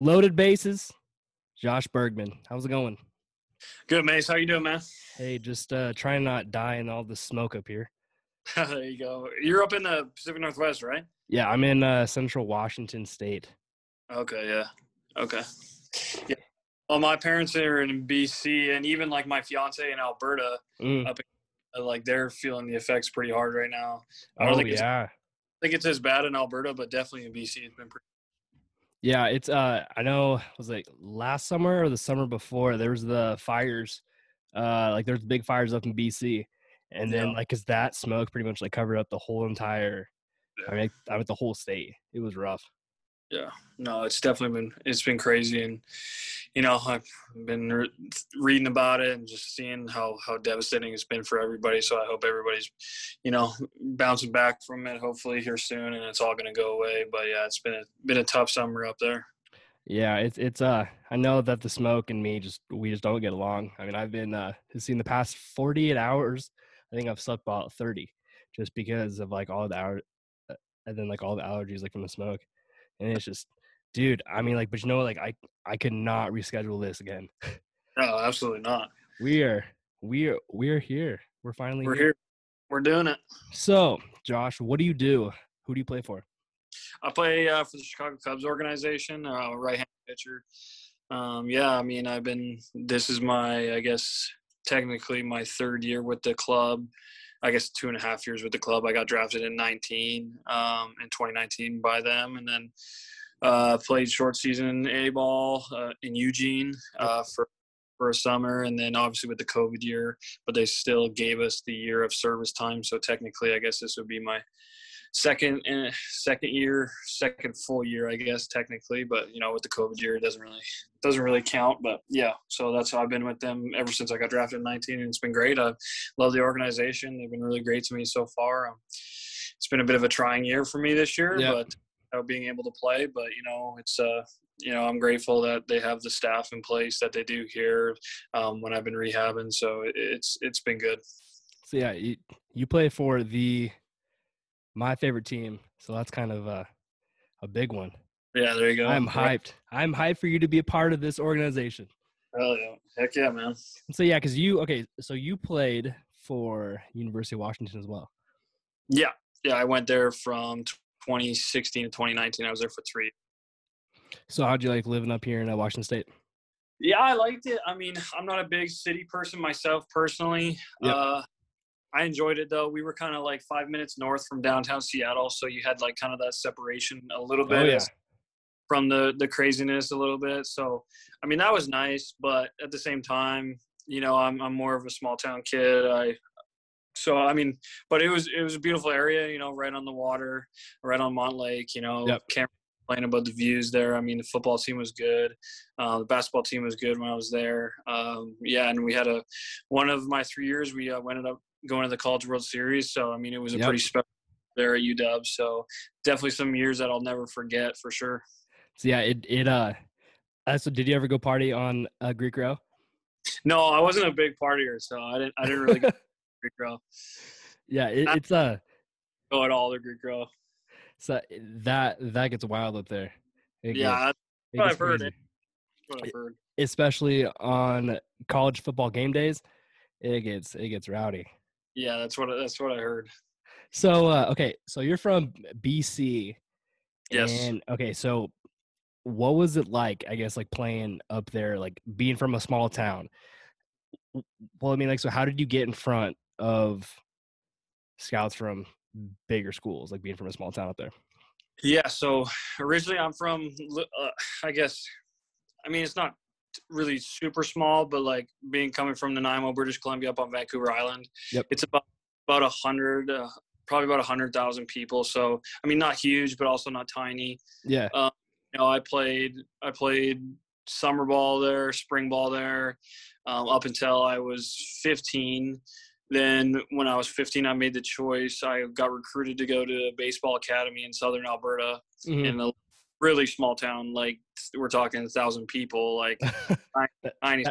Loaded bases. Josh Burgmann. How's it going? Good, Mace. How you doing, man? Hey, just uh trying to not die in all the smoke up here. there you go. You're up in the Pacific Northwest, right? Yeah, I'm in uh central Washington state. Okay, yeah. Okay. Yeah. Well, my parents are in BC, and even like my fiance in Alberta, Mm. up in, like they're feeling the effects pretty hard right now. I don't Oh think it's, I think it's as bad in Alberta, but definitely in BC, it's been pretty. Yeah, it's uh I know it was like last summer or the summer before there was the fires. Uh like there's big fires up in BC. And then Yeah. like cuz that smoke pretty much like covered up the whole entire I Yeah. mean I mean the whole state. It was rough. Yeah, no, it's definitely been it's been crazy, and you know I've been re- reading about it and just seeing how how devastating it's been for everybody. So I hope everybody's, you know, bouncing back from it. Hopefully here soon, and it's all going to go away. But yeah, it's been a been a tough summer up there. Yeah, it's it's uh I know that the smoke and me just we just don't get along. I mean, I've been uh seen the past 48 hours. I think I've slept about 30 just because of like all the hour uh, and then like all the allergies like from the smoke. And it's just dude, I mean like but you know like I I could not reschedule this again. No, absolutely not. We are we are we are here. We're finally We're here. We're doing it. So, Josh, what do you do? Who do you play for? I play uh, for the Chicago Cubs organization, uh, right-hand pitcher. Um, yeah, I mean, I've been. This is my, I guess, technically my third year with the club. I guess two and a half years with the club. I got drafted in 19, um, in 2019 by them, and then uh, played short season A ball uh, in Eugene uh, for for a summer, and then obviously with the COVID year, but they still gave us the year of service time. So technically, I guess this would be my second uh, second year, second full year, I guess technically. But you know, with the COVID year, it doesn't really doesn't really count. But yeah, so that's how I've been with them ever since I got drafted in 19, and it's been great. I love the organization; they've been really great to me so far. Um, it's been a bit of a trying year for me this year, Yeah. but uh, being able to play. But you know, it's uh, you know, I'm grateful that they have the staff in place that they do here um, when I've been rehabbing. So it's it's been good. So yeah, you, you play for the my favorite team. So that's kind of a a big one. Yeah, there you go. I'm hyped. I'm hyped for you to be a part of this organization. Hell yeah, heck yeah, man. So yeah, because you okay, so you played for University of Washington as well. Yeah, yeah. I went there from 2016 to 2019. I was there for three. So how'd you like living up here in uh, Washington State? Yeah, I liked it. I mean, I'm not a big city person myself personally. Yep. Uh, I enjoyed it though. We were kind of like five minutes north from downtown Seattle, so you had like kind of that separation a little bit Oh yeah. from the the craziness a little bit. So, I mean, that was nice, but at the same time, you know, I'm I'm more of a small town kid. I so I mean, but it was it was a beautiful area, you know, right on the water, right on Montlake. You know, Yep. can't complain about the views there. I mean, the football team was good, uh, the basketball team was good when I was there. Um, yeah, and we had a one of my three years we uh, ended up going to the College World Series. So I mean, it was a Yep. pretty special there at UW. So definitely some years that I'll never forget for sure. So yeah, it it uh uh, so did you ever go party on uh, Greek Row? No, I wasn't a big partier, so I didn't. I didn't really go Greek Row. Yeah, it, it's uh Go at all the Greek Row. so that that gets wild up there. It Yeah, gets- that's what I've heard. what I've heard. especially on college football game days. It gets it gets rowdy. Yeah, that's what that's what I heard. So uh, okay, so you're from BC. Yes. And okay, so what was it like? I guess like playing up there, like being from a small town. Well, I mean, like, so how did you get in front of scouts from bigger schools, like being from a small town up there? Yeah, so originally I'm from, uh, I guess, I mean, it's not really super small, but like being coming from the Nanaimo, British Columbia, up on Vancouver Island, Yep. it's about about a hundred, uh, probably about a hundred thousand people. So I mean, not huge, but also not tiny. Yeah. You know, I played I played summer ball there, spring ball there, um, up until I was 15. Then when I was 15, I made the choice. I got recruited to go to a baseball academy in Southern Alberta Mhm. in a really small town. Like we're talking a thousand people, like tiny.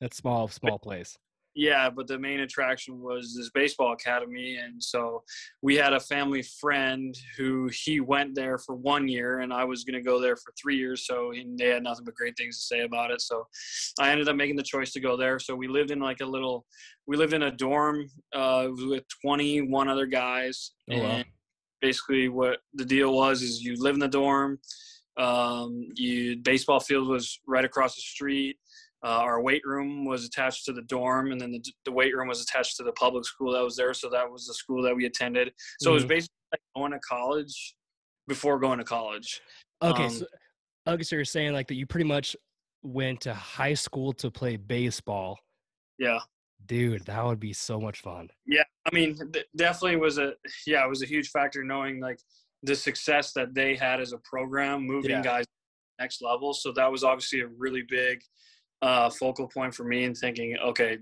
That's small, small place. yeah, but the main attraction was this baseball academy, and so we had a family friend who he went there for one year, and I was going to go there for three years. So he, they had nothing but great things to say about it. So I ended up making the choice to go there. So we lived in like a little, we lived in a dorm uh, with 21 other guys, Oh, wow. Basically what the deal was is you live in the dorm. Um, you baseball field was right across the street. Uh, our weight room was attached to the dorm, and then the, the weight room was attached to the public school that was there. So that was the school that we attended. So it was Mhm. basically like going to college before going to college. Okay, Um, so, okay, so you're saying like that you pretty much went to high school to play baseball. Yeah, Dude, that would be so much fun. yeah. I mean, definitely was a yeah, it was a huge factor knowing like the success that they had as a program, moving Yeah. guys next level. So that was obviously a really big uh, focal point for me and thinking, okay,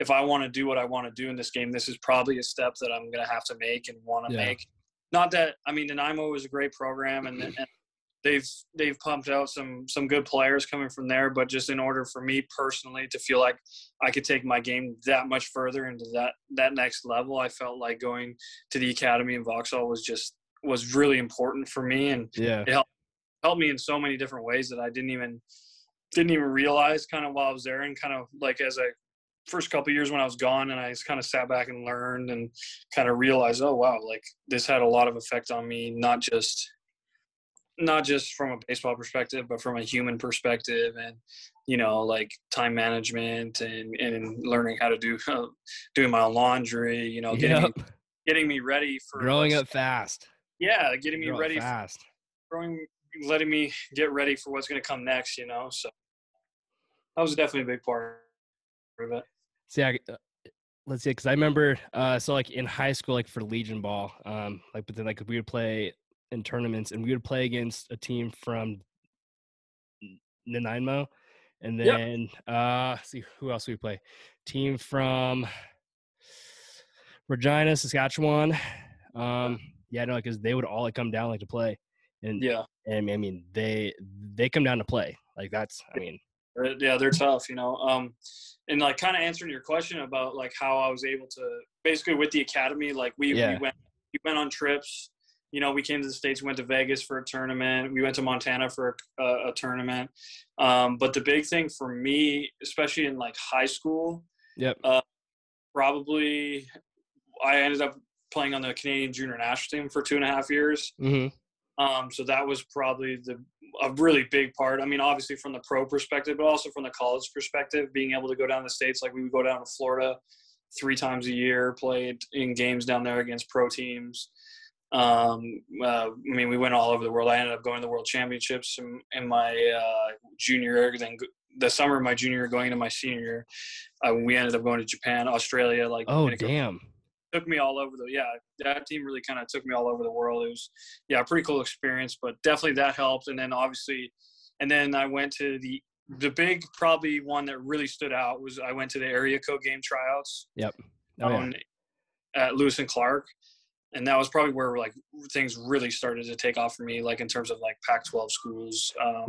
if I want to do what I want to do in this game, this is probably a step that I'm going to have to make and want to Yeah. make. Not that I mean, Nanaimo was a great program, and, and they've they've pumped out some some good players coming from there. But just in order for me personally to feel like I could take my game that much further into that that next level, I felt like going to the academy in Vauxhall was just was really important for me and Yeah. It helped helped me in so many different ways that I didn't even didn't even realize kind of while I was there and kind of like as I first couple years when I was gone and I just kind of sat back and learned and kind of realized oh wow like this had a lot of effect on me not just not just from a baseball perspective but from a human perspective and you know like time management and and learning how to do doing my own laundry you know getting Yep. me, getting me ready for Growing up fast. yeah getting me Grow ready for fast. growing, letting me get ready for what's going to come next. You know, so that was definitely a big part of it. See, I, uh, let's see, because I remember, uh, so like in high school, like for Legion ball, um, like but then like we would play in tournaments, and we would play against a team from Nanaimo, and Yep. then uh, see who else we play, team from Regina, Saskatchewan. Um, yeah, no, because they would all like come down like to play, and Yeah, and I mean they they come down to play. Like that's, I mean, yeah, they're tough. You know, um, and like kind of answering your question about like how I was able to basically with the academy, like we, Yeah. we went we went on trips. You know, we came to the states, we went to Vegas for a tournament. We went to Montana for a, a, a tournament. Um, but the big thing for me, especially in like high school, yep, probably I ended up playing on the Canadian junior national team for two and a half years. hmm Um, so that was probably the a really big part. I mean, obviously from the pro perspective, but also from the college perspective, being able to go down the states, like we would go down to Florida three times a year, played in games down there against pro teams. Um, uh, I mean, we went all over the world. I ended up going to the World Championships in, in my uh, junior year. Then the summer of my junior year, going into my senior year, uh, we ended up going to Japan, Australia. Like, oh damn, took me all over the yeah that team really kind of took me all over the world it was yeah a pretty cool experience but definitely that helped and then obviously and then i went to the the big probably one that really stood out was i went to the area code game tryouts oh, yeah. at lewis and clark and that was probably where like things really started to take off for me like in terms of like pac 12 schools um,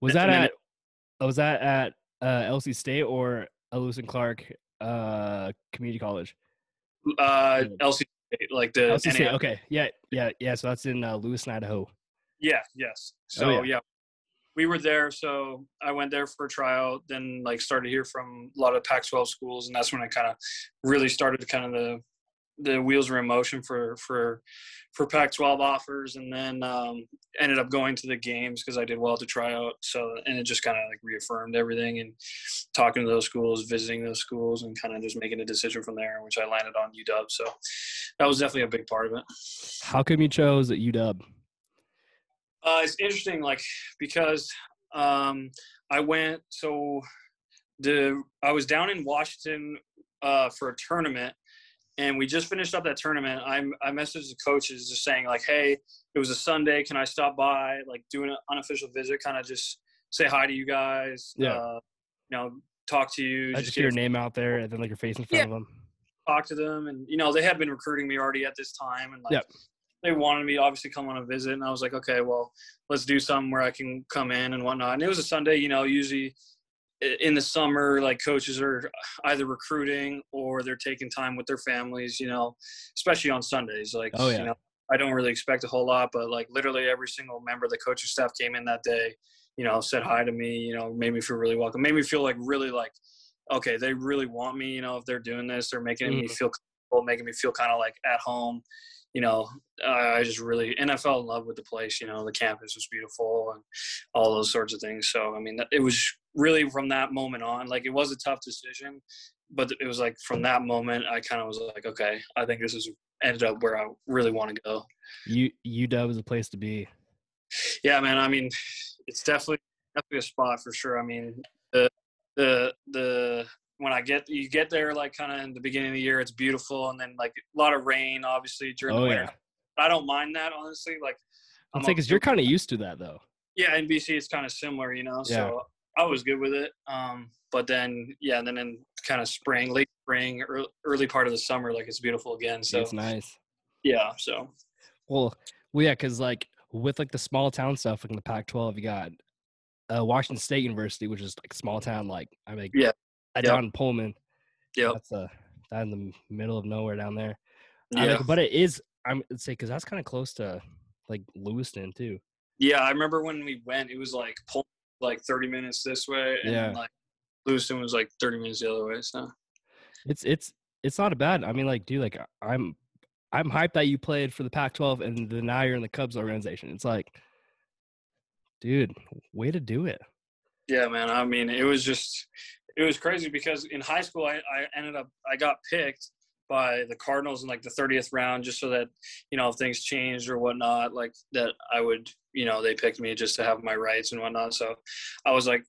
Was that at oh, was that at uh, LC State or uh, Lewis and Clark uh, Community College? uh lc State, like the LC State. Okay, yeah, yeah, yeah. So that's in uh, Lewiston, Idaho. Yeah, yes. So yeah. yeah. We were there, so I went there for a tryout, then like started to hear from a lot of Pac-12 schools, and that's when I kind of really started kind of the the wheels were in motion for for for Pac-12 offers, and then um, ended up going to the games because I did well to tryout. So and it just kind of like reaffirmed everything, and talking to those schools, visiting those schools, and kind of just making a decision from there, which I landed on UW. So that was definitely a big part of it. How come you chose at UW? Uh, it's interesting, like because um, I went. So the I was down in Washington uh, for a tournament, and we just finished up that tournament. I I messaged the coaches just saying like, hey, it was a Sunday. Can I stop by, like, do an unofficial visit, kind of just say hi to you guys. Yeah. Uh, you know, talk to you. I just get get your name out there and then like your face in front Yeah. of them. talk to them and you know they had been recruiting me already at this time and like Yep. they wanted me to obviously come on a visit and i was like okay well let's do something where i can come in and whatnot and it was a sunday you know usually in the summer, like coaches are either recruiting or they're taking time with their families, you know, especially on Sundays. Like, oh, yeah. you know, I don't really expect a whole lot, but like literally every single member of the coaching staff came in that day, you know, said hi to me, you know, made me feel really welcome, made me feel like really like, okay, they really want me, you know, if they're doing this, they're making mm-hmm. me feel comfortable, making me feel kind of like at home. You know, I just really, and I fell in love with the place, you know, the campus was beautiful and all those sorts of things. So, I mean, it was really from that moment on, like it was a tough decision, but it was like from that moment, I kind of was like, okay, I think this is ended up where I really want to go. You UW is a place to be. Yeah, man. I mean, it's definitely definitely a spot for sure. I mean, the the the when I get you get there like kind of in the beginning of the year, it's beautiful, and then like a lot of rain, obviously during oh, the winter. Yeah. I don't mind that honestly. Like, I'm because you're kind of used to that though. Yeah, in BC it's kind of similar, you know. Yeah. So I was good with it. Um, but then yeah, then in kind of spring, late spring, early, early part of the summer, like it's beautiful again. So it's nice. Yeah. So. Well, well, yeah, because like with like the small town stuff, like in the Pac-12, you got uh, Washington State University, which is like small town, like I mean, yeah, down in Pullman. Yeah, that's a that in the middle of nowhere down there. Yeah, like, but it is. I'm say because that's kind of close to like Lewiston too. Yeah, I remember when we went, it was like Pullman like 30 minutes this way, and yeah. like Lewiston was like 30 minutes the other way. So it's it's it's not a bad. I mean, like, dude, like I'm I'm hyped that you played for the Pac-12 and then now you're in the Cubs organization. It's like, dude, way to do it. Yeah, man. I mean, it was just it was crazy because in high school I, I ended up I got picked by the Cardinals in like the 30th round just so that you know if things changed or whatnot like that I would you know they picked me just to have my rights and whatnot so I was like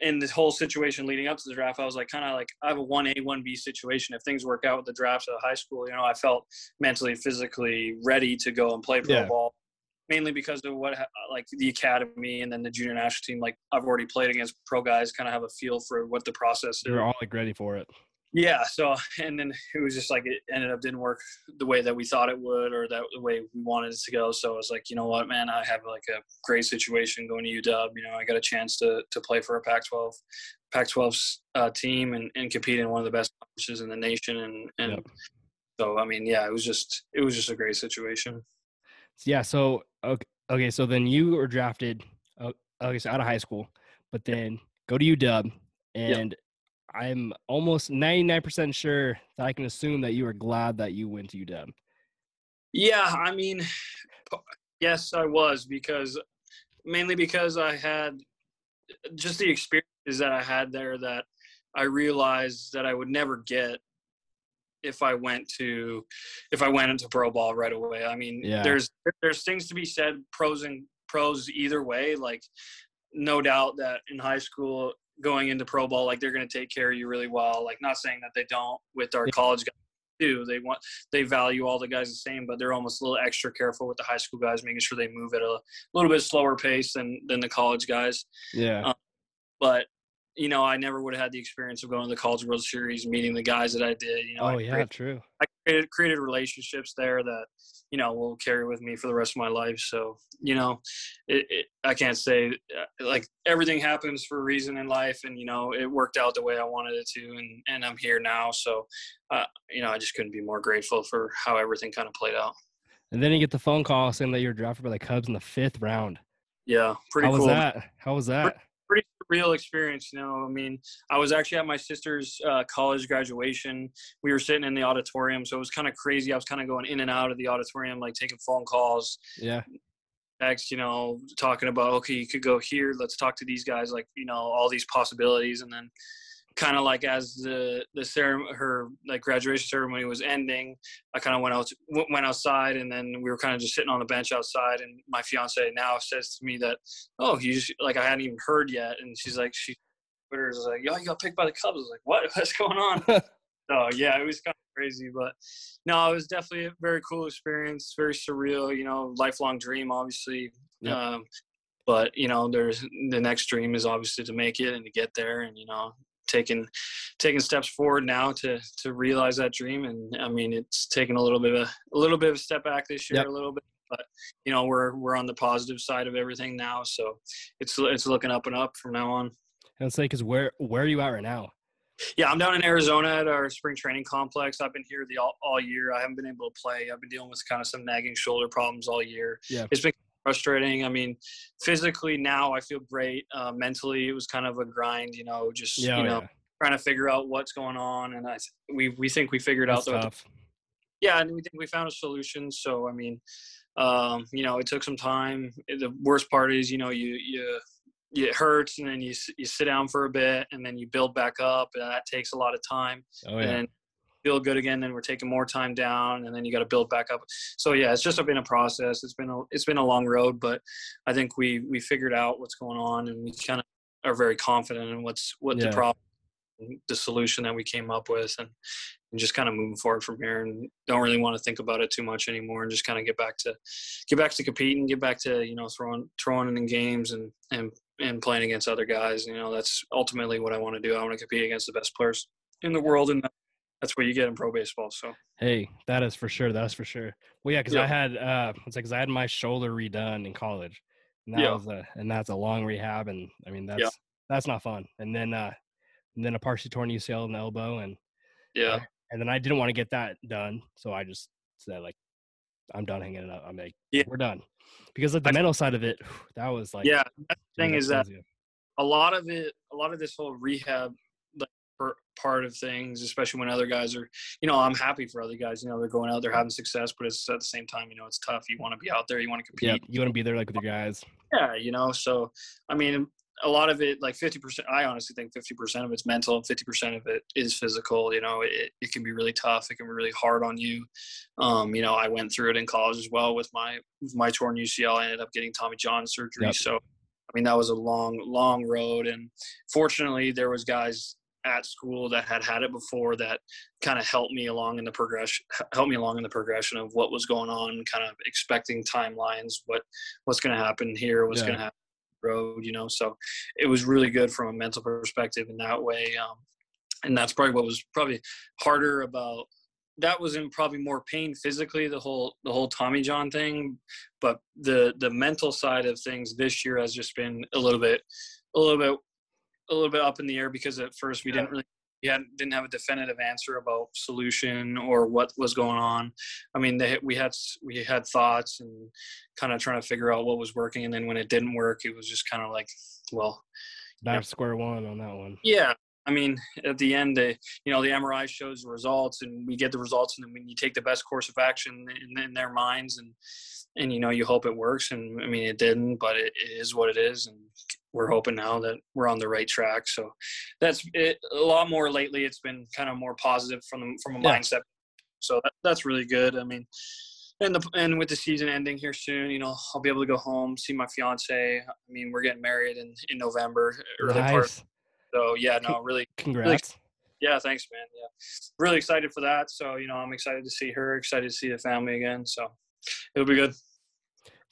in this whole situation leading up to the draft, I was like, kind of like, I have a one A, one B situation. If things work out with the drafts at high school, you know, I felt mentally, physically ready to go and play pro yeah. ball. Mainly because of what, like the academy and then the junior national team. Like I've already played against pro guys, kind of have a feel for what the process is. You're all like ready for it yeah so and then it was just like it ended up didn't work the way that we thought it would or that the way we wanted it to go so i was like you know what man i have like a great situation going to uw you know i got a chance to to play for a pac 12 pac 12 uh, team and, and compete in one of the best conferences in the nation and and yep. so i mean yeah it was just it was just a great situation yeah so okay, okay so then you were drafted okay so out of high school but then go to uw and yep I'm almost 99% sure that I can assume that you were glad that you went to UW. Yeah, I mean, yes, I was because mainly because I had just the experiences that I had there that I realized that I would never get if I went to if I went into pro ball right away. I mean, yeah. there's there's things to be said pros and pros either way. Like, no doubt that in high school going into pro ball, like they're going to take care of you really well. Like not saying that they don't with our college guys too. They want they value all the guys the same, but they're almost a little extra careful with the high school guys, making sure they move at a little bit slower pace than than the college guys. Yeah. Um, but you know, I never would have had the experience of going to the College World Series, meeting the guys that I did. You know, oh I yeah, created, true. I created created relationships there that you know will carry with me for the rest of my life. So you know, it, it, I can't say uh, like everything happens for a reason in life, and you know, it worked out the way I wanted it to, and and I'm here now. So uh, you know, I just couldn't be more grateful for how everything kind of played out. And then you get the phone call saying that you're drafted by the Cubs in the fifth round. Yeah, pretty. Cool. How cool. was that? How was that? Pretty real experience. You know, I mean, I was actually at my sister's uh, college graduation. We were sitting in the auditorium, so it was kind of crazy. I was kind of going in and out of the auditorium, like taking phone calls. Yeah. Text, you know, talking about okay, you could go here. Let's talk to these guys, like you know, all these possibilities, and then kind of like as the the ceremony, her like graduation ceremony was ending, I kind of went out went outside, and then we were kind of just sitting on the bench outside. And my fiance now says to me that, oh, he's like I hadn't even heard yet, and she's like she Twitter is like, yo, you got picked by the Cubs. I was like, what? What's going on? so yeah, it was kind of crazy, but no, it was definitely a very cool experience, very surreal. You know, lifelong dream, obviously. Yep. Um, but you know, there's the next dream is obviously to make it and to get there, and you know, taking taking steps forward now to to realize that dream. And I mean, it's taken a little bit of a, a little bit of a step back this year, yep. a little bit, but you know, we're we're on the positive side of everything now, so it's it's looking up and up from now on. And say, because where where are you at right now? Yeah, I'm down in Arizona at our spring training complex. I've been here the all, all year. I haven't been able to play. I've been dealing with kind of some nagging shoulder problems all year. Yeah. It's been frustrating. I mean, physically now I feel great. Uh, mentally, it was kind of a grind. You know, just Yeah, you know yeah. trying to figure out what's going on. And I we we think we figured That's out the yeah, and we think we found a solution. So I mean, um, you know, it took some time. The worst part is, you know, you you it hurts, and then you you sit down for a bit, and then you build back up, and that takes a lot of time. Oh And yeah. then feel good again, then we're taking more time down, and then you got to build back up. So yeah, it's just been a process. It's been a it's been a long road, but I think we we figured out what's going on, and we kind of are very confident in what's what Yeah. the problem, the solution that we came up with, and and just kind of moving forward from here and don't really want to think about it too much anymore and just kind of get back to get back to competing get back to you know throwing throwing in games and and and playing against other guys you know that's ultimately what i want to do i want to compete against the best players in the world and that's what you get in pro baseball so Hey, that is for sure. That's for sure. Well, yeah, because. I had uh, it's like 'cause I had my shoulder redone in college, and that Yeah. was a and that's a long rehab, and I mean that's that's not fun. And then uh, and then a partially torn UCL in the elbow, and yeah and then I didn't want to get that done, so I just said like, I'm done hanging it up. I'm like, Yeah. we're done, because like the I- mental side of it, that was like, yeah that's the thing is that a lot of it a lot of this whole rehab part of things especially when other guys are you know i'm happy for other guys you know they're going out they're having success but it's at the same time you know it's tough you want to be out there you want to compete yeah, you want to be there like with your guys. yeah you know so i mean a lot of it like 50% i honestly think 50% of it's mental and 50% of it is physical you know it, it can be really tough it can be really hard on you um, you know i went through it in college as well with my with my torn ucl i ended up getting tommy john surgery Yep. so i mean that was a long long road and fortunately there was guys at school that had had it before that kind of helped me along in the progression helped me along in the progression of what was going on kind of expecting timelines what what's going to happen here what's Yeah. going to happen road you know so it was really good from a mental perspective in that way um, and that's probably what was probably harder about that was in probably more pain physically the whole the whole tommy john thing but the the mental side of things this year has just been a little bit a little bit a little bit up in the air because at first we didn't really we hadn't didn't have a definitive answer about solution or what was going on. I mean, they, we had we had thoughts and kind of trying to figure out what was working, and then when it didn't work, it was just kind of like, well, Back Yeah. square one on that one. yeah. I mean, at the end, the you know the MRI shows the results, and we get the results, and then when you take the best course of action in, in their minds, and and you know you hope it works, and I mean it didn't, but it, it is what it is, and we're hoping now that we're on the right track. So that's it. A lot more lately. It's been kind of more positive from the, from a Yeah. mindset. So that, that's really good. I mean, and the and with the season ending here soon, you know, I'll be able to go home, see my fiance. I mean, we're getting married in in November, early part. So yeah, no, really Congrats. yeah, thanks, man. Yeah, really excited for that. So you know, I'm excited to see her, excited to see the family again. So it'll be good.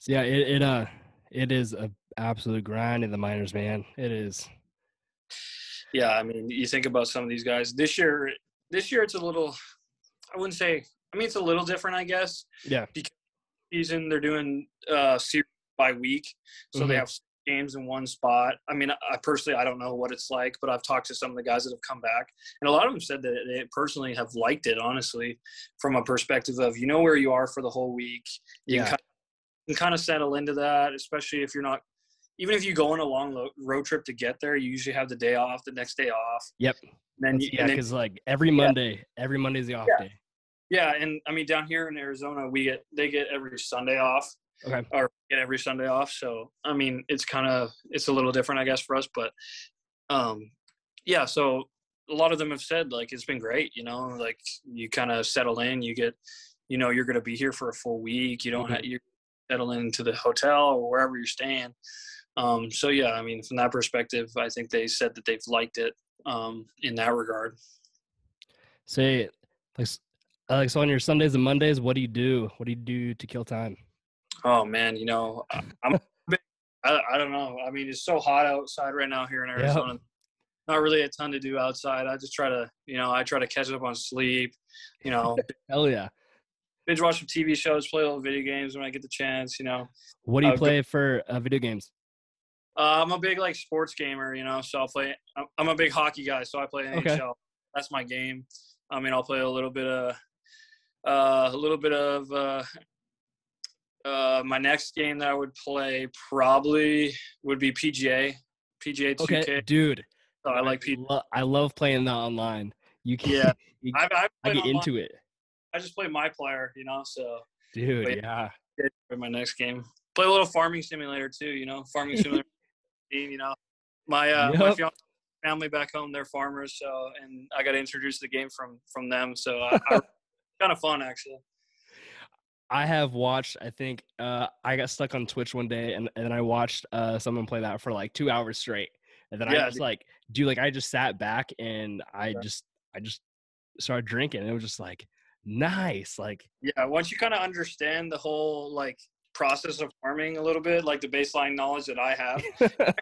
Yeah, it, it uh it is a absolute grind in the minors, man. It is. Yeah, I mean, you think about some of these guys this year. This year, it's a little. I wouldn't say. I mean, it's a little different, I guess. Yeah. Because season they're doing uh series by week, so they Mhm. have games in one spot. I mean, I personally I don't know what it's like, but I've talked to some of the guys that have come back, and a lot of them said that they personally have liked it. Honestly, from a perspective of you know where you are for the whole week, you Yeah. can kind can kind of settle into that, especially if you're not. Even if you go on a long lo- road trip to get there, you usually have the day off, the next day off. Yep. And Then you, yeah, because like every Monday, every Monday's the off Yeah. day. yeah, and I mean down here in Arizona, we get they get every Sunday off. Okay. Or get every Sunday off. So I mean, it's kind of it's a little different, I guess, for us. But um, yeah. So a lot of them have said like it's been great. You know, like you kind of settle in, you get, you know, you're going to be here for a full week. You don't Mhm. have you settle into the hotel or wherever you're staying. Um, so yeah, I mean, from that perspective, I think they said that they've liked it um, in that regard. Say like so on your Sundays and Mondays, what do you do? What do you do to kill time? Oh man, you know, I- I'm. I, I don't know. I mean, it's so hot outside right now here in. Arizona. Not really a ton to do outside. I just try to, you know, I try to catch up on sleep. You know, Hell yeah. Binge watch some TV shows, play little video games when I get the chance. You know, What do you Uh, go- play for uh, video games? Uh, I'm a big like sports gamer, you know. So I'll play. I'm- I'm a big hockey guy, so I play Okay. NHL. That's my game. I mean, I'll play a little bit of, uh, a little bit of. Uh, uh, my next game that I would play probably would be PGA, PGA 2K. Okay, dude. So I like P. lo- I love playing that online. You can Yeah. you, I, I, I get online. into it, I just play my player, you know. So dude. Yeah. for my next game. Play a little farming simulator too, you know, farming simulator. you know, my uh, my fiance, family back home, they're farmers, so and I got to introduce the game from from them. So I, I kind of fun actually. I have watched. I think uh, I got stuck on Twitch one day, and and I watched uh, someone play that for like two hours straight, and then I Yeah, just dude. like, do like I just sat back and I Yeah. just I just started drinking, and it was just like nice, like Yeah, once you kind of understand the whole like process of farming a little bit, like the baseline knowledge that I have,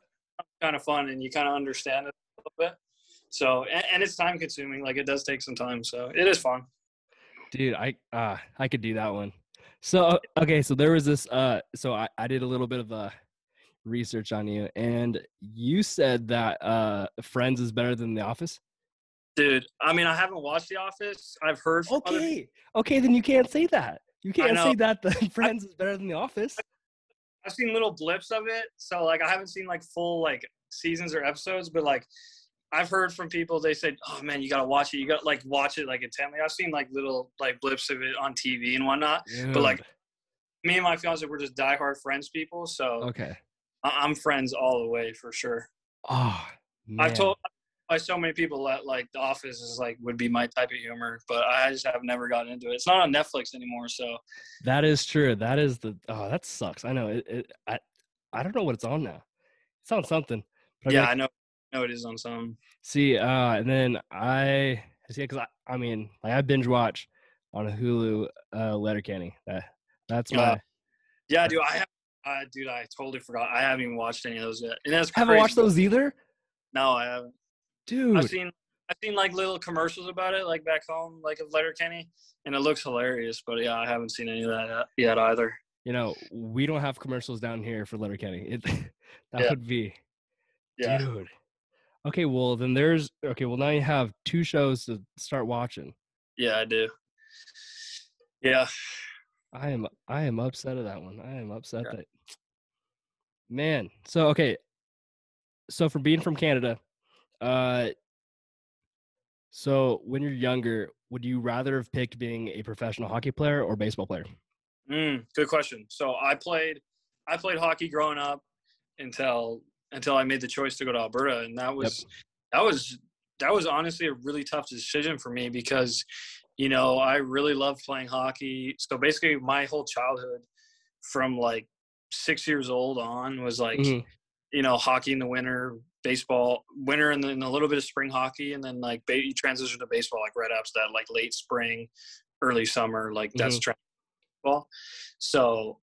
kind of fun, and you kind of understand it a little bit. So and, and it's time consuming. Like it does take some time, so it is fun. dude i uh i could do that one so okay so there was this uh so i, I did a little bit of uh research on you and you said that uh friends is better than the office Dude, I mean, I haven't watched The Office. I've heard okay okay then you can't say that you can't say that the friends is better than the office I've seen little blips of it, so like I haven't seen like full like seasons or episodes, but like I've heard from people they said, "Oh man, you gotta watch it. You got to like watch it like intently." I've seen like little like blips of it on TV and whatnot. But like me and my fiance, we're just diehard Friends people, so okay I- I'm friends all the way for sure. Ah, oh I've man. told so many people that like The Office is like would be my type of humor, but I just have never gotten into it. It's not on Netflix anymore, so that is true that is the oh that sucks i know it, it i i don't know what it's on now it's on something yeah, I know. I know it is on some. See, uh, and then I see because I, I mean, like I binge watch on Hulu, uh, Letterkenny. That that's my. Uh, Yeah, dude, I have. Uh, dude, I totally forgot. I haven't even watched any of those yet. And that's haven't watched those either, No, I haven't. Dude. I've seen I've seen like little commercials about it, like back home, like of Letterkenny, and it looks hilarious. But yeah, I haven't seen any of that uh, yet either. you know, we don't have commercials down here for Letterkenny. It that Yeah. would be, Yeah, dude. Okay, well then there's okay. Well now you have two shows to start watching. yeah, I do. Yeah, I am I am upset at that one. I am upset Yeah. that man. So okay. So from being from Canada, uh so when you're younger, would you rather have picked being a professional hockey player or baseball player? mm, good question. So I played, I played hockey growing up until until I made the choice to go to Alberta, and that was that was that was honestly a really tough decision for me because you know I really loved playing hockey. So basically, my whole childhood, from like six years old on, was like Mhm. you know hockey in the winter, baseball winter, and then a little bit of spring hockey, and then like ba- you transition to baseball like right after that, like late spring, early summer, like that's baseball. So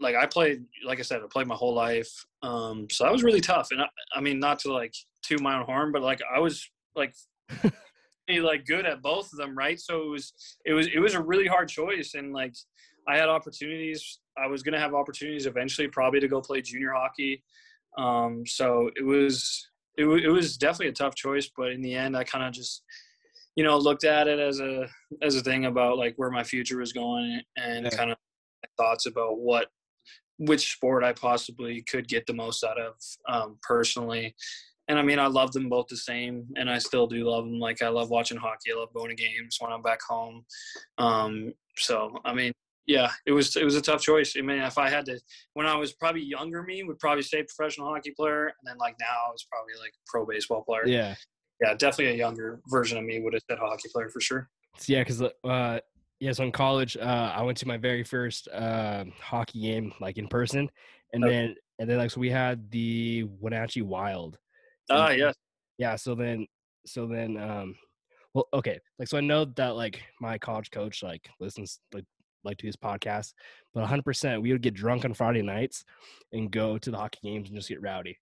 like I played, like I said, I played my whole life. Um, so that was really tough. And I, I mean, not to like toot my own horn, but like I was like, pretty, like good at both of them, right? So it was, it was, it was a really hard choice. And like I had opportunities. I was gonna have opportunities eventually, probably to go play junior hockey. Um, so it was, it, wa- it was definitely a tough choice. But in the end, I kind of just, you know, looked at it as a as a thing about like where my future was going and Yeah. kind of thoughts about what which sport I possibly could get the most out of um, personally. And I mean, I love them both the same, and I still do love them. Like I love watching hockey. I love going to games when I'm back home. Um, so I mean, yeah, it was it was a tough choice. I mean, if I had to, when I was probably younger, me would probably say professional hockey player, and then like now I was probably like pro baseball player. Yeah. yeah, definitely a younger version of me would have said hockey player for sure. Yeah, because uh, yeah, so in college, uh, I went to my very first uh, hockey game, like in person, and Okay. then and then like so we had the Wenatchee Wild. Ah, and- yes. Yeah. So then, so then, um, well, okay, like so I know that like my college coach like listens like like to his podcast, but 100 percent we would get drunk on Friday nights and go to the hockey games and just get rowdy.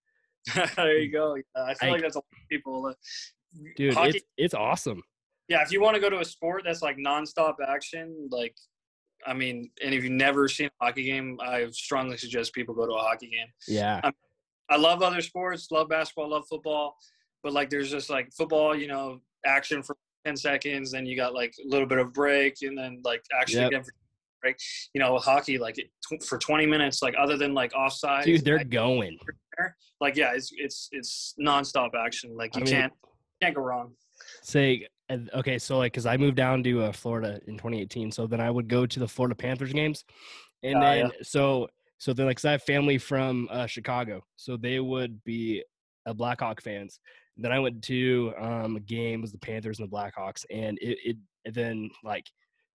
there you go. Yeah, I feel I- like that's a lot of people. uh, Dude, hockey, it's it's awesome. yeah, if you want to go to a sport that's like nonstop action, like, I mean, and if you've never seen a hockey game, I strongly suggest people go to a hockey game. Yeah. I love other sports, love basketball, love football, but like there's just like football, you know, action for 10 seconds, then you got like a little bit of break, and then like action Yep. again for break. You know, with hockey, like it, for 20 minutes, like other than like offside, Dude, they're going. like yeah, it's it's it's nonstop action. Like I you mean- can't can't go wrong. Say, okay, so like, cause I moved down to uh, Florida in 2018, so then I would go to the Florida Panthers games, and Ah, then yeah. so so then like, 'cause I have family from uh, Chicago, so they would be uh, Blackhawk fans. Then I went to um, a game was the Panthers and the Blackhawks, and it, it and then like,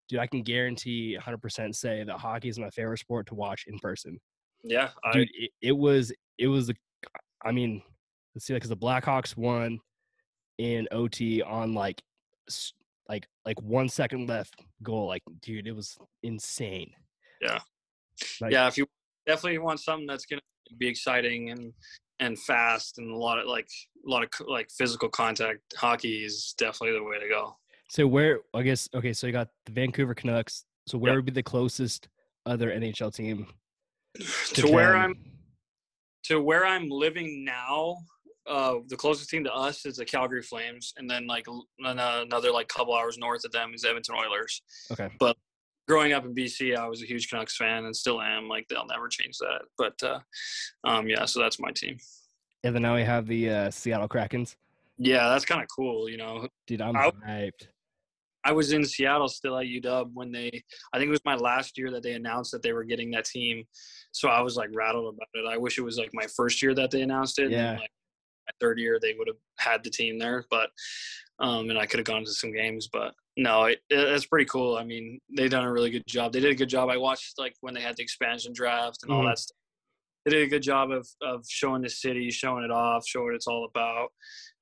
dude, I can guarantee 100% say that hockey is my favorite sport to watch in person. Yeah, I, dude, it, it was it was the I mean, let's see, like, because the Blackhawks won in OT on like like like one second left goal. Like, dude, it was insane. like- yeah. If you definitely want something that's gonna be exciting and and fast and a lot of like a lot of like physical contact, hockey is definitely the way to go. So where I guess okay, so you got the Vancouver Canucks. So where Yep. would be the closest other NHL team to where? I'm to where I'm living now, uh, the closest team to us is the Calgary Flames, and then like uh, another like couple hours north of them is Edmonton Oilers. Okay. But growing up in BC, I was a huge Canucks fan and still am. Like they'll never change that. But uh, um, yeah, so that's my team. And then now we have the uh, Seattle Krakens. Yeah, that's kind of cool. You know, Dude, I'm I- hyped. I was in Seattle still at UW when they, I think it was my last year that they announced that they were getting that team. So I was like rattled about it. I wish it was like my first year that they announced it. Yeah. like my third year they would have had the team there, but um, and I could have gone to some games. But no, it, it, it's pretty cool. I mean, they done a really good job. They did a good job. I watched like when they had the expansion draft and all Mhm. that stuff. They did a good job of of showing the city, showing it off, showing what it's all about,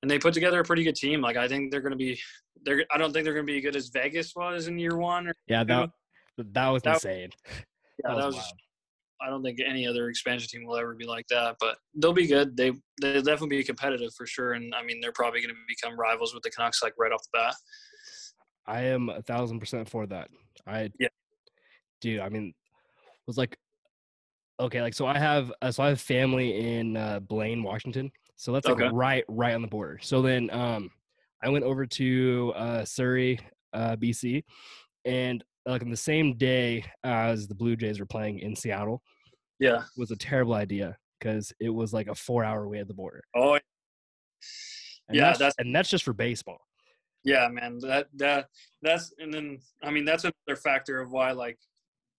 and they put together a pretty good team. Like I think they're going to be they're I don't think they're going to be as good as Vegas was in year one. Or, Yeah, that that was That- insane. yeah, that was, that was. I don't think any other expansion team will ever be like that, but they'll be good. They they'll definitely be competitive for sure, and I mean they're probably going to become rivals with the Canucks like right off the bat. I am a thousand percent for that. I Yeah. dude. I mean, it was like, okay, like so I have uh, so I have family in uh, Blaine, Washington. So that's like Okay. right right on the border. So then um, I went over to uh, Surrey, uh, BC, and like on the same day as the Blue Jays were playing in Seattle Yeah. was a terrible idea because it was like a four hour wait at the border. Oh And Yeah, that's, that's- and that's just for baseball. yeah, man. That that that's and then I mean that's another factor of why like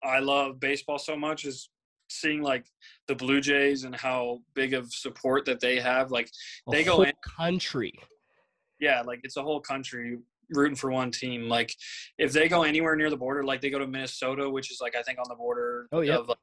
I love baseball so much is seeing like the Blue Jays and how big of support that they have. Like A They go whole in- country. Yeah, like it's a whole country rooting for one team. Like if they go anywhere near the border, like they go to Minnesota, which is like I think on the border Oh, yeah. of like,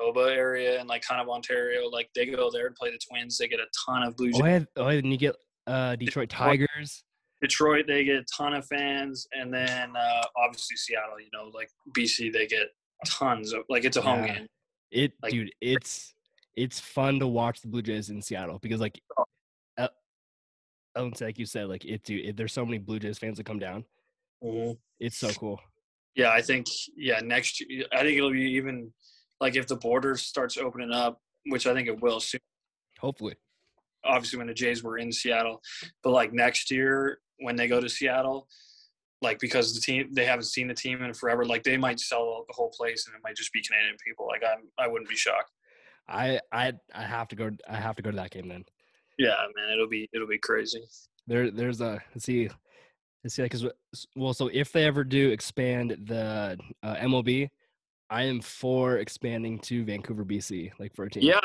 Oba area and like kind of Ontario, like they go there to play the Twins. They get a ton of Blue Jays. Oh, yeah, oh, and you get uh, Detroit Tigers. Detroit, they get a ton of fans, and then uh, obviously Seattle. You know, like BC, they get tons of like it's a home Yeah. game. It, Like- dude, it's it's fun to watch the Blue Jays in Seattle because, like, Oh. Ellen, like you said, like it, dude, it, there's so many Blue Jays fans that come down. Mm-hmm. It's so cool. Yeah, I think yeah next year. I think it'll be even like if the border starts opening up, which I think it will soon. Hopefully, obviously when the Jays were in Seattle, but like next year when they go to Seattle, like because the team they haven't seen the team in forever, like they might sell the whole place and it might just be Canadian people. Like I'm, I wouldn't be shocked. I I I have to go. I have to go to that game then. Yeah, man, it'll be it'll be crazy. There, there's a let's see, let's see, because well, so if they ever do expand the uh, MLB, I am for expanding to Vancouver, BC, like for a team. Yeah,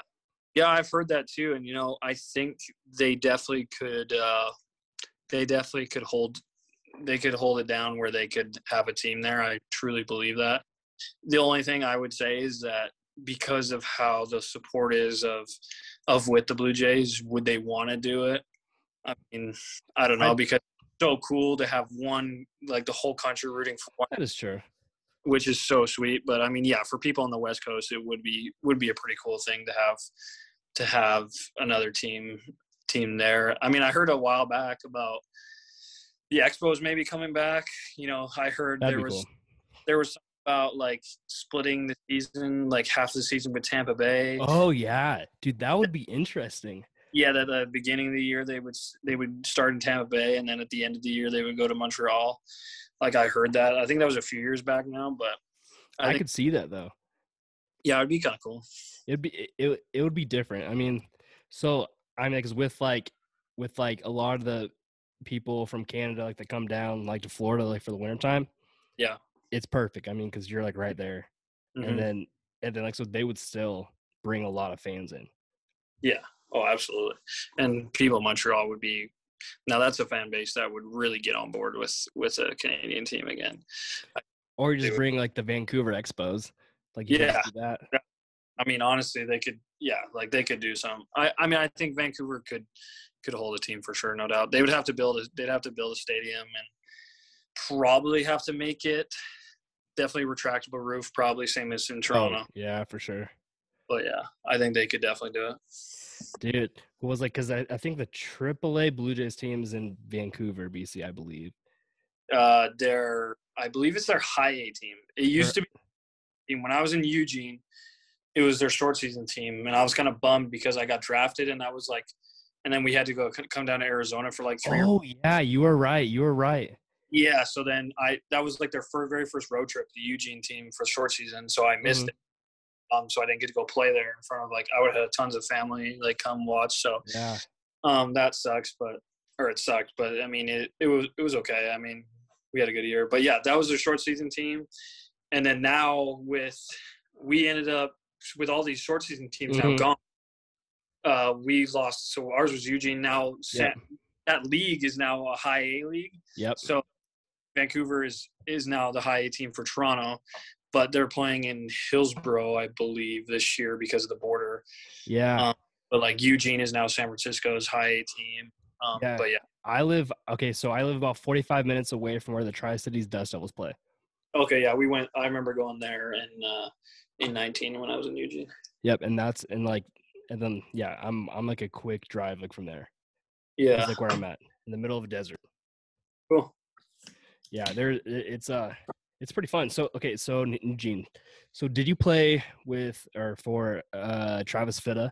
yeah, I've heard that too, and you know, I think they definitely could. uh They definitely could hold. They could hold it down where they could have a team there. I truly believe that. The only thing I would say is that because of how the support is of of with the Blue Jays, would they want to do it? I mean, I don't know because it's so cool to have one like the whole country rooting for one that is true. which is so sweet. But I mean, yeah, for people on the West Coast, it would be would be a pretty cool thing to have to have another team team there. I mean, I heard a while back about the Expos maybe coming back. You know, I heard That'd there was cool. there was about like splitting the season, like half the season with Tampa Bay. Oh yeah, dude, that would be interesting. Yeah, that the beginning of the year they would they would start in Tampa Bay, and then at the end of the year they would go to Montreal. Like I heard that. I think that was a few years back now, but I, I, think, could see that though. yeah, it'd be kind of cool. It'd be it, it would be different. I mean, so I mean, because with like with like a lot of the people from Canada like that come down like to Florida like for the winter time. Yeah. It's perfect. I mean, because you're like right there, Mhm. and then and then like so they would still bring a lot of fans in. Yeah. Oh, absolutely. And people in Montreal would be now that's a fan base that would really get on board with with a Canadian team again. Or you just bring like the Vancouver Expos, like you Yeah. do that. I mean, honestly, they could yeah, like they could do some. I I mean, I think Vancouver could could hold a team for sure, no doubt. They would have to build a they'd have to build a stadium and probably have to make it definitely retractable roof, probably same as in Toronto. Oh, yeah, for sure, But yeah, I think they could definitely do it. dude. What was like? Because I, I think the AAA Blue Jays team is in Vancouver, BC, I believe. uh, their I believe it's their high A team. It used to be when I was in Eugene, it was their short season team, and I was kind of bummed because I got drafted, and I was like, and then we had to go come down to Arizona for like three. Oh yeah, you were right. You were right. Yeah, so then I that was like their fir- very first road trip, the Eugene team for short season. So I missed Mhm. it. Um, so I didn't get to go play there in front of like I would have tons of family like come watch. So Yeah, um, that sucks, but or it sucked, but I mean it it was it was okay. I mean we had a good year, but yeah, that was their short season team, and then now with we ended up with all these short season teams Mhm. now gone. Uh, we lost. So ours was Eugene. Now Yeah. That league is now a high A league. yep. So Vancouver is is now the high A team for Toronto, but they're playing in Hillsboro, I believe, this year because of the border. Yeah, Um, But like Eugene is now San Francisco's high A team. Um, Yeah. But yeah, I live okay. So I live about 45 minutes away from where the Tri Cities Dust Devils play. okay, yeah, we went. I remember going there in uh, in 19 when I was in Eugene. Yep, and that's and like and then yeah, I'm I'm like a quick drive like from there. Yeah, That's like where I'm at in the middle of a desert. cool. Yeah, there it's uh it's pretty fun. So okay, so gene so did you play with or for uh Travis Fitta?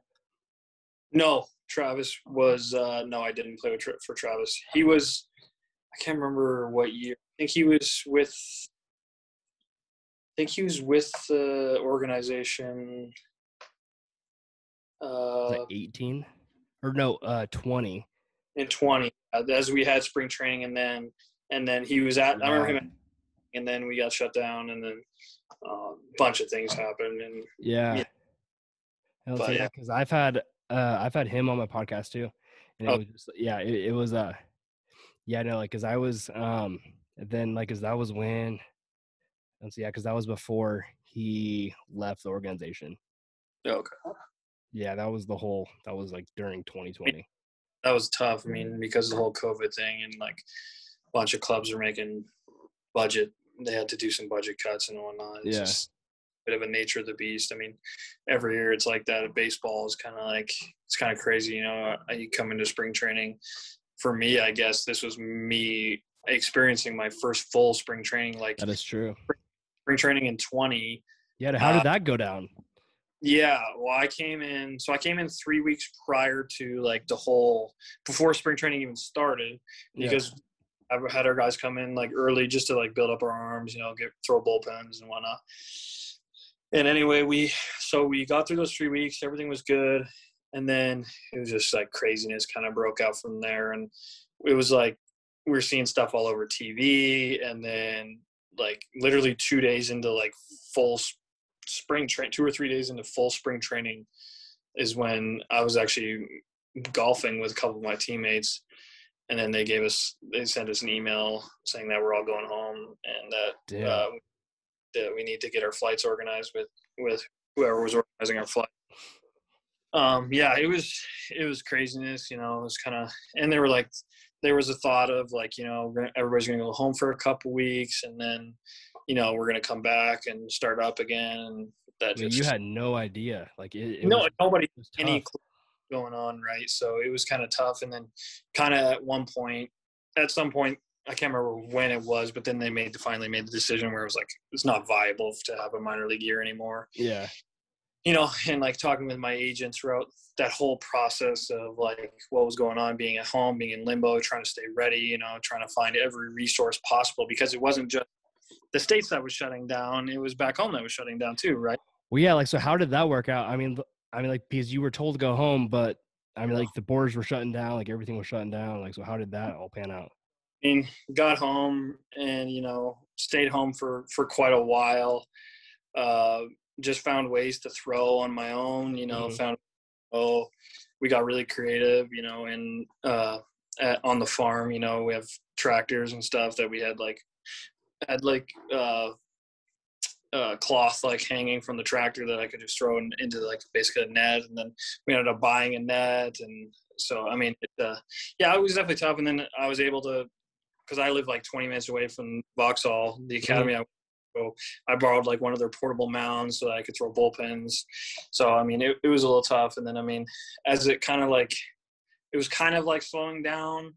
No, Travis was uh, no, I didn't play with for Travis. He was. I can't remember what year. I think he was with. I think he was with the organization. Uh, 18 or no, uh 20. in 20 uh, as we had spring training and then and then he was at i remember him and then we got shut down and then uh, a bunch of things happened and Yeah. Yeah. But, yeah. because I've had uh I've had him on my podcast too, and it Oh. was just yeah, it, it was uh yeah no like because I was um then like because that was when let's see yeah because that was before he left the organization. okay Yeah, that was the whole that was like during 2020. that was tough i mean because of the whole covid thing and like bunch of clubs are making budget they had to do some budget cuts and whatnot it's Yeah. just a bit of a nature of the beast i mean every year it's like that baseball is kind of like it's kind of crazy you know uh, you come into spring training for me i guess this was me experiencing my first full spring training like That is true. spring training in 20 Yeah, how Uh, did that go down? yeah well i came in so i came in three weeks prior to like the whole before spring training even started Yeah. I've had our guys come in like early just to like build up our arms you know get throw bullpens and whatnot. And anyway we so we got through those three weeks everything was good and then it was just like craziness kind of broke out from there. And it was like we were seeing stuff all over tv and then like literally two days into like full spring train two or three days into full spring training is when i was actually golfing with a couple of my teammates and then they gave us they sent us an email saying that we're all going home and that uh, that we need to get our flights organized with with whoever was organizing our flight. Um, yeah, it was it was craziness, you know. It was kind of, and they were like, there was a thought of like, you know, everybody's gonna go home for a couple weeks, and then, you know, we're gonna come back and start up again. And that I mean, just you had no idea. Like it, it no was, nobody it was any clue going on, right? So it was kind of tough. And then, kind of at one point, at some point, I can't remember when it was, but then they made the, finally made the decision where it was like it's not viable to have a minor league year anymore. Yeah. You know, and like talking with my agent throughout that whole process of like what was going on, being at home, being in limbo, trying to stay ready, you know, trying to find every resource possible because it wasn't just the states that was shutting down; it was back home that was shutting down too, right? Well, yeah. Like, so how did that work out? I mean, I mean, like because you were told to go home, but I mean, like the borders were shutting down, like everything was shutting down. Like, so how did that all pan out? I mean, got home and you know stayed home for for quite a while. Uh, just found ways to throw on my own. You know, mm-hmm. found oh, we got really creative. You know, and uh, at, on the farm, you know, we have tractors and stuff that we had like had like uh, uh, cloth like hanging from the tractor that I could just throw in, into like basically a net, and then we ended up buying a net, and so I mean, it, uh, yeah, it was definitely tough. And then I was able to because I live like 20 minutes away from Vauxhall, the mm-hmm. academy. Mm-hmm. So I borrowed like one of their portable mounds so that I could throw bullpens. So I mean, it, it was a little tough. And then I mean, as it kind of like, it was kind of like slowing down,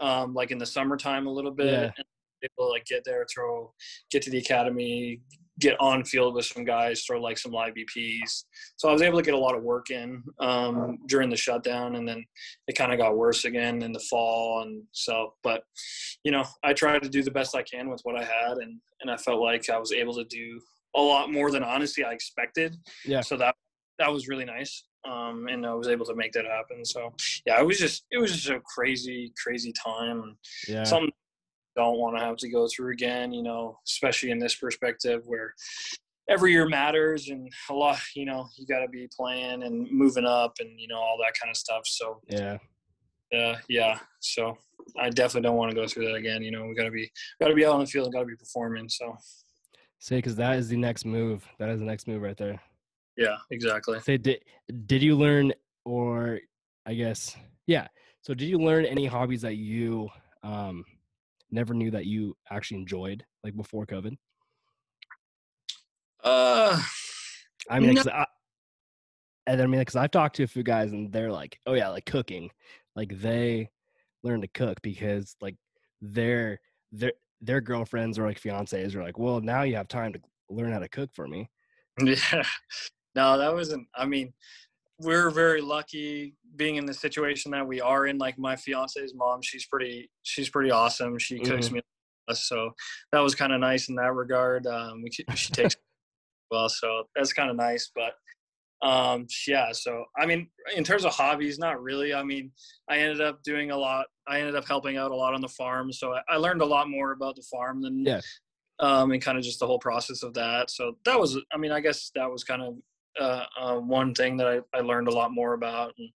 um, like in the summertime a little bit. Yeah. And able to like get there, throw, get to the academy, get on field with some guys, throw like some live BPs. So I was able to get a lot of work in um, during the shutdown, and then it kind of got worse again in the fall. And so, but you know, I tried to do the best I can with what I had, and and I felt like I was able to do a lot more than honestly I expected. Yeah. So that that was really nice. Um, and I was able to make that happen. So yeah, it was just it was just a crazy, crazy time. Yeah. Something don't want to have to go through again, you know, especially in this perspective where every year matters and a lot, you know, you got to be playing and moving up and, you know, all that kind of stuff. So, yeah. Uh, yeah. So I definitely don't want to go through that again. You know, we got to be, got to be out on the field and got to be performing. So, say, cause that is the next move. That is the next move right there. Yeah, exactly. Say, did, did you learn or I guess, yeah. So did you learn any hobbies that you, um, never knew that you actually enjoyed like before COVID? Uh, I mean, no. I, and I mean, because I've talked to a few guys and they're like, oh yeah, like cooking, like they learn to cook because like their their their girlfriends or like fiancés are like, well, now you have time to learn how to cook for me. Yeah, no, that wasn't. I mean, we're very lucky being in the situation that we are in. Like my fiance's mom, she's pretty, she's pretty awesome. She cooks mm-hmm. me, so that was kind of nice in that regard. Um, we, she takes well, so that's kind of nice. But um, yeah, so I mean, in terms of hobbies, not really. I mean, I ended up doing a lot. I ended up helping out a lot on the farm, so I, I learned a lot more about the farm than yeah. Um, and kind of just the whole process of that. So that was, I mean, I guess that was kind of uh, uh, one thing that I, I learned a lot more about and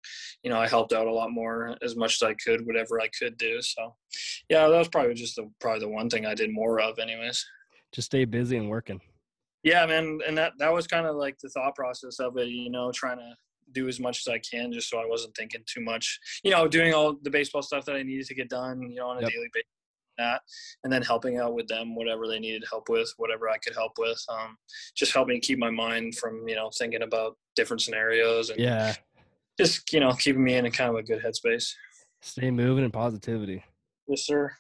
you know i helped out a lot more as much as i could whatever i could do so yeah that was probably just the probably the one thing i did more of anyways just stay busy and working yeah man and that that was kind of like the thought process of it you know trying to do as much as i can just so i wasn't thinking too much you know doing all the baseball stuff that i needed to get done you know on a yep. daily basis that and then helping out with them whatever they needed help with whatever i could help with um, just helped me keep my mind from you know thinking about different scenarios and yeah. just you know keeping me in a kind of a good headspace. Stay moving and positivity. Yes sir.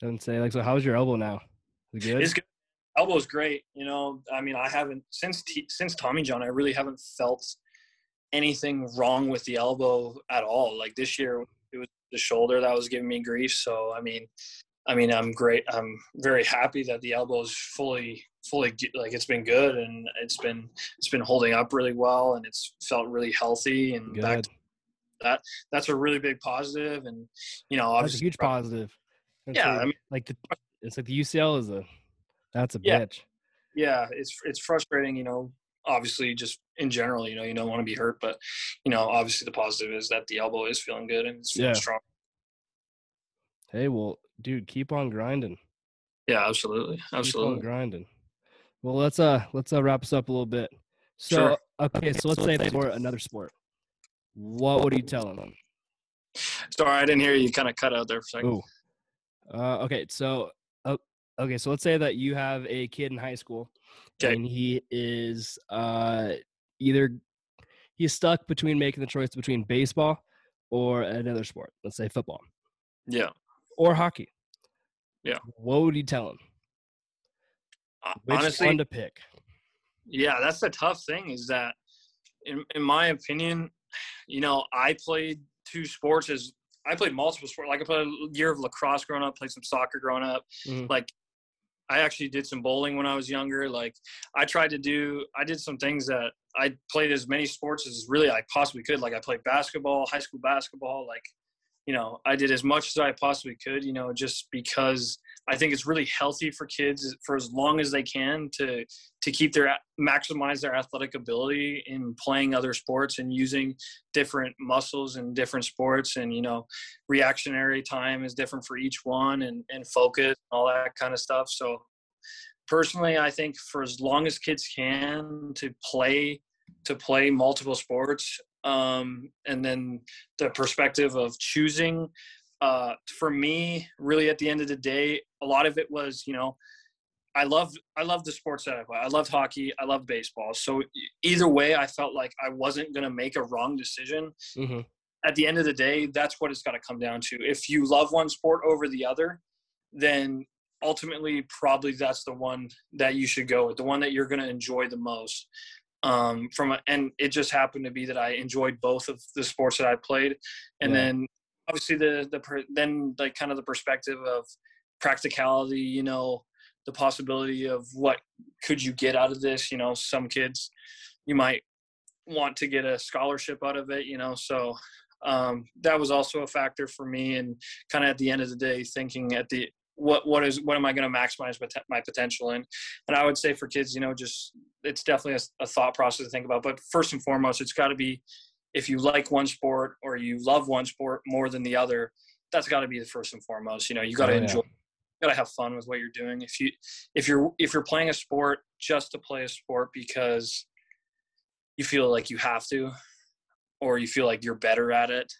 Don't say like so how's your elbow now? Is it good? It's good. Elbow's great you know i mean i haven't since T- since tommy john i really haven't felt anything wrong with the elbow at all. Like this year the shoulder that was giving me grief. So I mean, I mean, I'm great. I'm very happy that the elbow is fully, fully like it's been good and it's been it's been holding up really well and it's felt really healthy and good. back that that's a really big positive and you know that's a huge positive. That's yeah, like, I mean, like the, it's like the UCL is a that's a yeah, bitch. Yeah, it's it's frustrating, you know, obviously just in general, you know, you don't want to be hurt, but you know, obviously the positive is that the elbow is feeling good and it's feeling yeah. strong. Hey, well, dude, keep on grinding. Yeah, absolutely, absolutely keep on grinding. Well, let's uh let's uh wrap us up a little bit. So sure. okay, so let's say for another sport. What would you tell them? Sorry, I didn't hear you. Kind of cut out there for a second. Uh, okay, so uh, okay, so let's say that you have a kid in high school Okay. And he is uh, either he's stuck between making the choice between baseball or another sport. Let's say football. Yeah. Or hockey. Yeah. What would you tell him? Which Honestly, one to pick? yeah, that's the tough thing is that, in in my opinion, you know, I played two sports as I played multiple sports. Like I played a year of lacrosse growing up, played some soccer growing up. Mhm. Like I actually did some bowling when I was younger. Like I tried to do, I did some things that I played as many sports as really I possibly could. Like I played basketball, high school basketball. Like, you know, I did as much as I possibly could. You know, just because I think it's really healthy for kids for as long as they can to to keep their maximize their athletic ability in playing other sports and using different muscles in different sports. And you know reactionary time is different for each one and and focus all that kind of stuff. So personally i think for as long as kids can to play to play multiple sports um, and then the perspective of choosing uh, for me really at the end of the day a lot of it was you know I love I love the sports that I play. I loved hockey. I love baseball. So either way, I felt like I wasn't going to make a wrong decision. hmm At the end of the day, that's what it's got to come down to. If you love one sport over the other, then ultimately probably that's the one that you should go with, the one that you're going to enjoy the most. Um, from a, and it just happened to be that I enjoyed both of the sports that I played, and Yeah. then obviously the the per- then like kind of the perspective of practicality. You know, the possibility of what could you get out of this. You know, some kids you might want to get a scholarship out of it. You know, so um, that was also a factor for me. And kind of at the end of the day, thinking at the what what is what am I going to maximize my, my potential in? And I would say for kids, you know, just it's definitely a, a thought process to think about. But first and foremost, it's got to be if you like one sport or you love one sport more than the other. That's got to be the first and foremost. You know, you got to Oh, yeah. enjoy gotta have fun with what you're doing. If you if you're if you're playing a sport just to play a sport because you feel like you have to, or you feel like you're better at it,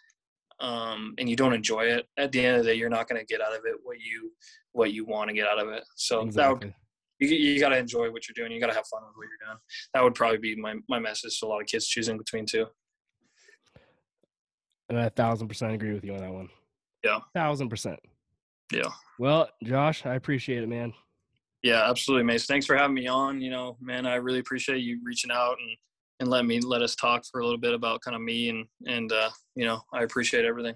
um, and you don't enjoy it, at the end of the day, you're not gonna get out of it what you what you want to get out of it. So that would you, you got to enjoy what you're doing. You got to have fun with what you're doing. That would probably be my my message to a lot of kids choosing between two. And I a thousand percent agree with you on that one. Yeah. Thousand percent. Yeah. Well, Josh, I appreciate it, man. Yeah, absolutely, Mace. Thanks for having me on. You know, man, I really appreciate you reaching out and and let me let us talk for a little bit about kind of me and and uh, you know, I appreciate everything.